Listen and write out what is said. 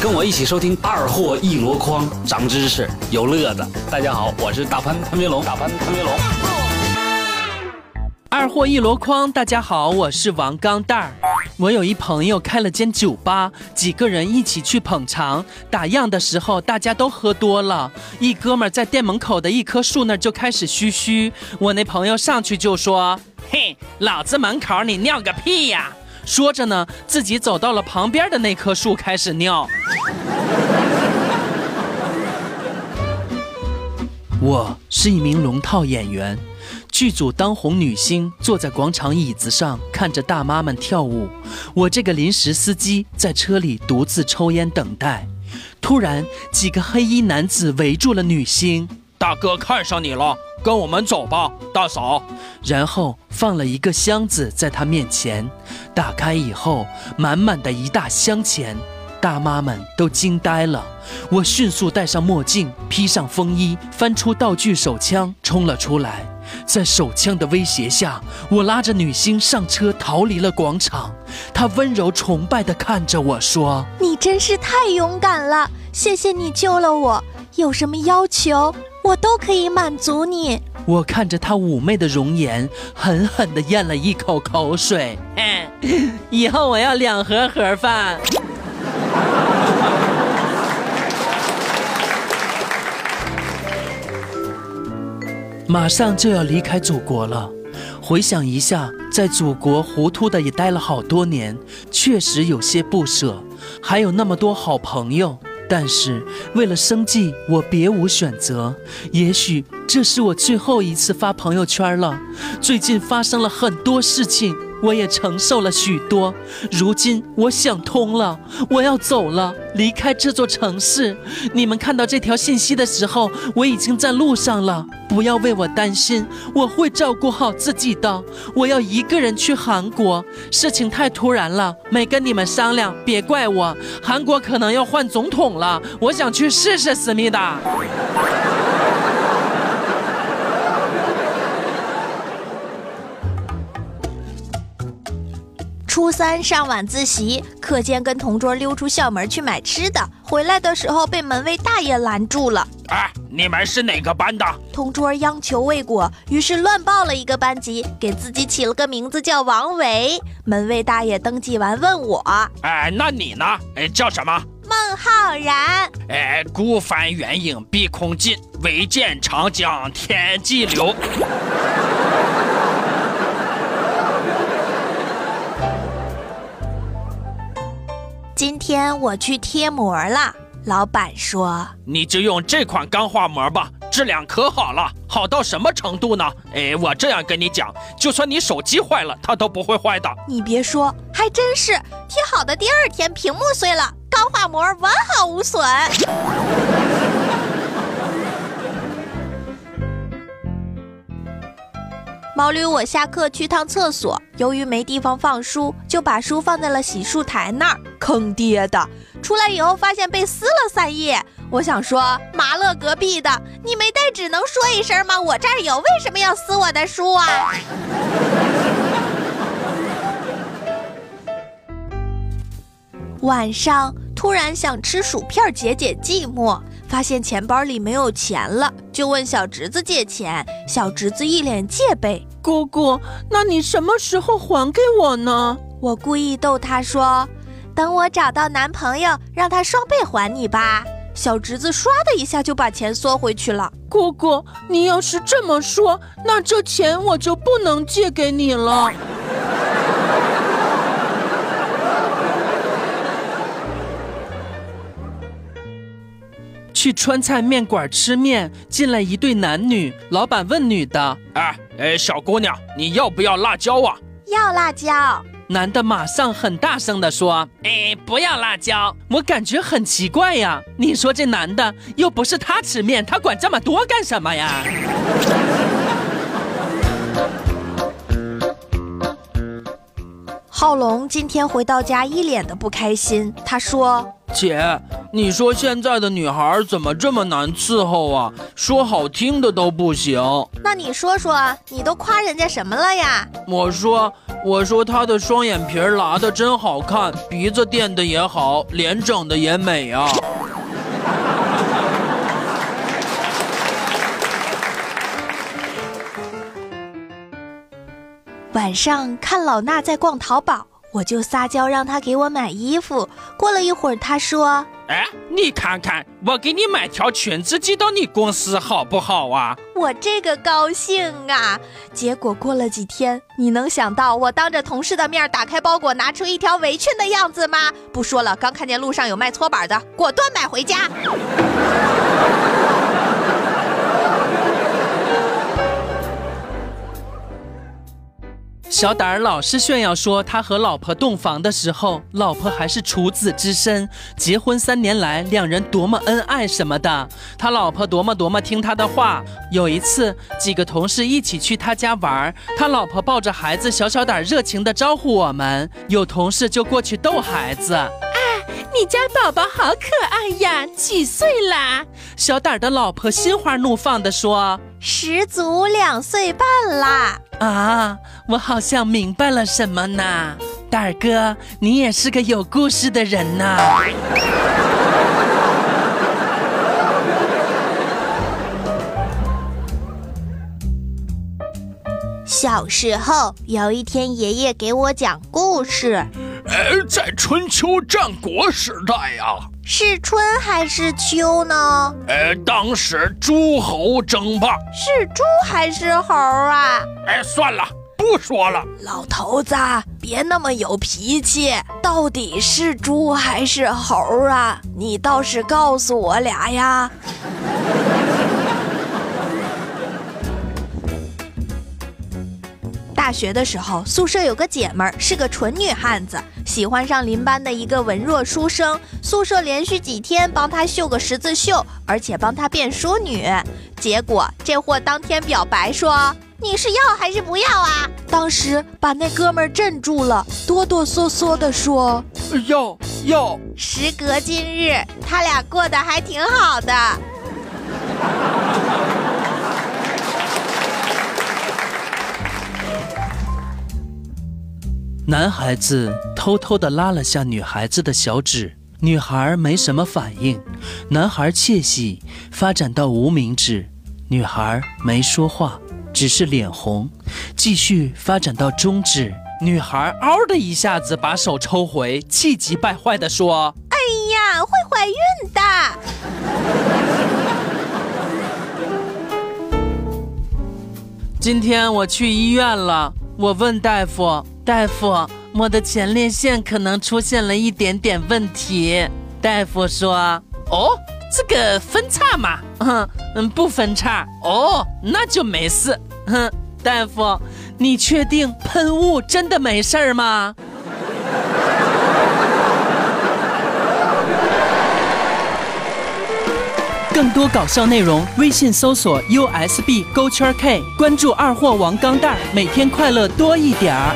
跟我一起收听《二货一箩筐》，长知识，有乐子。大家好，我是大潘潘云龙，大潘潘云龙。二货一箩筐，大家好，我是王钢蛋儿。我有一朋友开了间酒吧，几个人一起去捧场。打烊的时候，大家都喝多了，一哥们儿在店门口的一棵树那儿就开始嘘嘘。我那朋友上去就说：“嘿，老子门口你尿个屁呀！”说着呢，自己走到了旁边的那棵树开始尿。我是一名龙套演员。剧组当红女星坐在广场椅子上看着大妈们跳舞，我这个临时司机在车里独自抽烟等待。突然，几个黑衣男子围住了女星。大哥看上你了，跟我们走吧，大嫂。然后放了一个箱子在她面前，打开以后，满满的一大箱钱。大妈们都惊呆了。我迅速戴上墨镜，披上风衣，翻出道具手枪，冲了出来。在手枪的威胁下，我拉着女星上车，逃离了广场。她温柔崇拜地看着我说：“你真是太勇敢了，谢谢你救了我。有什么要求，我都可以满足你。”我看着她妩媚的容颜，狠狠地咽了一口口水。以后我要两盒盒饭。马上就要离开祖国了，回想一下，在祖国糊涂的也待了好多年，确实有些不舍。还有那么多好朋友，但是为了生计，我别无选择。也许这是我最后一次发朋友圈了。最近发生了很多事情。我也承受了许多，如今我想通了，我要走了，离开这座城市。你们看到这条信息的时候，我已经在路上了。不要为我担心，我会照顾好自己的。我要一个人去韩国，事情太突然了，没跟你们商量，别怪我。韩国可能要换总统了，我想去试试思密达。初三上晚自习，课间跟同桌溜出校门去买吃的，回来的时候被门卫大爷拦住了。哎，你们是哪个班的？同桌央求未果，于是乱报了一个班级，给自己起了个名字叫王维。门卫大爷登记完问我：“哎，那你呢？哎，叫什么？”孟浩然。哎，孤帆远影碧空尽，唯见长江天际流。今天我去贴膜了，老板说你就用这款钢化膜吧，质量可好了，好到什么程度呢？哎，我这样跟你讲，就算你手机坏了，它都不会坏的。你别说，还真是，贴好的第二天屏幕碎了，钢化膜完好无损。毛驴，我下课去趟厕所，由于没地方放书，就把书放在了洗漱台那儿，坑爹的！出来以后发现被撕了三页。我想说，麻乐隔壁的，你没带纸能说一声吗？我这儿有，为什么要撕我的书啊？晚上突然想吃薯片解解寂寞。发现钱包里没有钱了，就问小侄子借钱。小侄子一脸戒备：“姑姑，那你什么时候还给我呢？”我故意逗他说：“等我找到男朋友，让他双倍还你吧。”小侄子唰的一下就把钱缩回去了。姑姑，你要是这么说，那这钱我就不能借给你了。去川菜面馆吃面，进来一对男女。老板问女的：“哎哎，小姑娘，你要不要辣椒啊？”“要辣椒。”男的马上很大声的说：“哎，不要辣椒。”我感觉很奇怪呀。你说这男的又不是他吃面，他管这么多干什么呀？浩龙今天回到家，一脸的不开心。他说。姐，你说现在的女孩怎么这么难伺候啊？说好听的都不行。那你说说，你都夸人家什么了呀？我说我说她的双眼皮拉的真好看，鼻子垫的也好，脸整的也美啊。晚上看老衲在逛淘宝，我就撒娇让他给我买衣服。过了一会儿，他说哎，你看看，我给你买条裙子寄到你公司好不好啊？：“我这个高兴啊！”结果过了几天，你能想到我当着同事的面打开包裹，拿出一条围裙的样子吗？不说了，刚看见路上有卖搓板的，果断买回家。小胆儿老是炫耀说，他和老婆洞房的时候，老婆还是处子之身，结婚三年来两人多么恩爱什么的。他老婆多么多么听他的话。有一次，几个同事一起去他家玩儿，他老婆抱着孩子，小小胆儿热情地招呼我们，有同事就过去逗孩子。你家宝宝好可爱呀，几岁啦？小胆儿的老婆心花怒放地说十足两岁半啦！：“啊，我好像明白了什么呢。胆儿哥，你也是个有故事的人呐。”小时候，有一天，爷爷给我讲故事，哎，在春秋战国时代呀、是春还是秋呢？呃，当时诸侯争霸。是猪还是猴啊？哎，算了，不说了。老头子，别那么有脾气，到底是猪还是猴啊？你倒是告诉我俩呀！大学的时候，宿舍有个姐们儿是个纯女汉子，喜欢上邻班的一个文弱书生。宿舍连续几天帮她绣个十字绣，而且帮她变淑女。结果这货当天表白说：“你是要还是不要啊？”当时把那哥们儿镇住了，哆哆嗦嗦地说要要，：“时隔今日，他俩过得还挺好的。”男孩子偷偷地拉了下女孩子的小指，女孩没什么反应。男孩窃喜，发展到无名指，女孩没说话，只是脸红。继续发展到中指，女孩嗷的一下子把手抽回，气急败坏地说哎呀，会怀孕的！：“今天我去医院了，我问大夫，大夫，我的前列腺可能出现了一点点问题。大夫说。”哦，这个分叉嘛，嗯嗯，不分叉。哦，那就没事。哼，大夫，你确定喷雾真的没事儿吗？更多搞笑内容，微信搜索 USB 勾圈 K，关注二货王钢蛋儿，每天快乐多一点儿。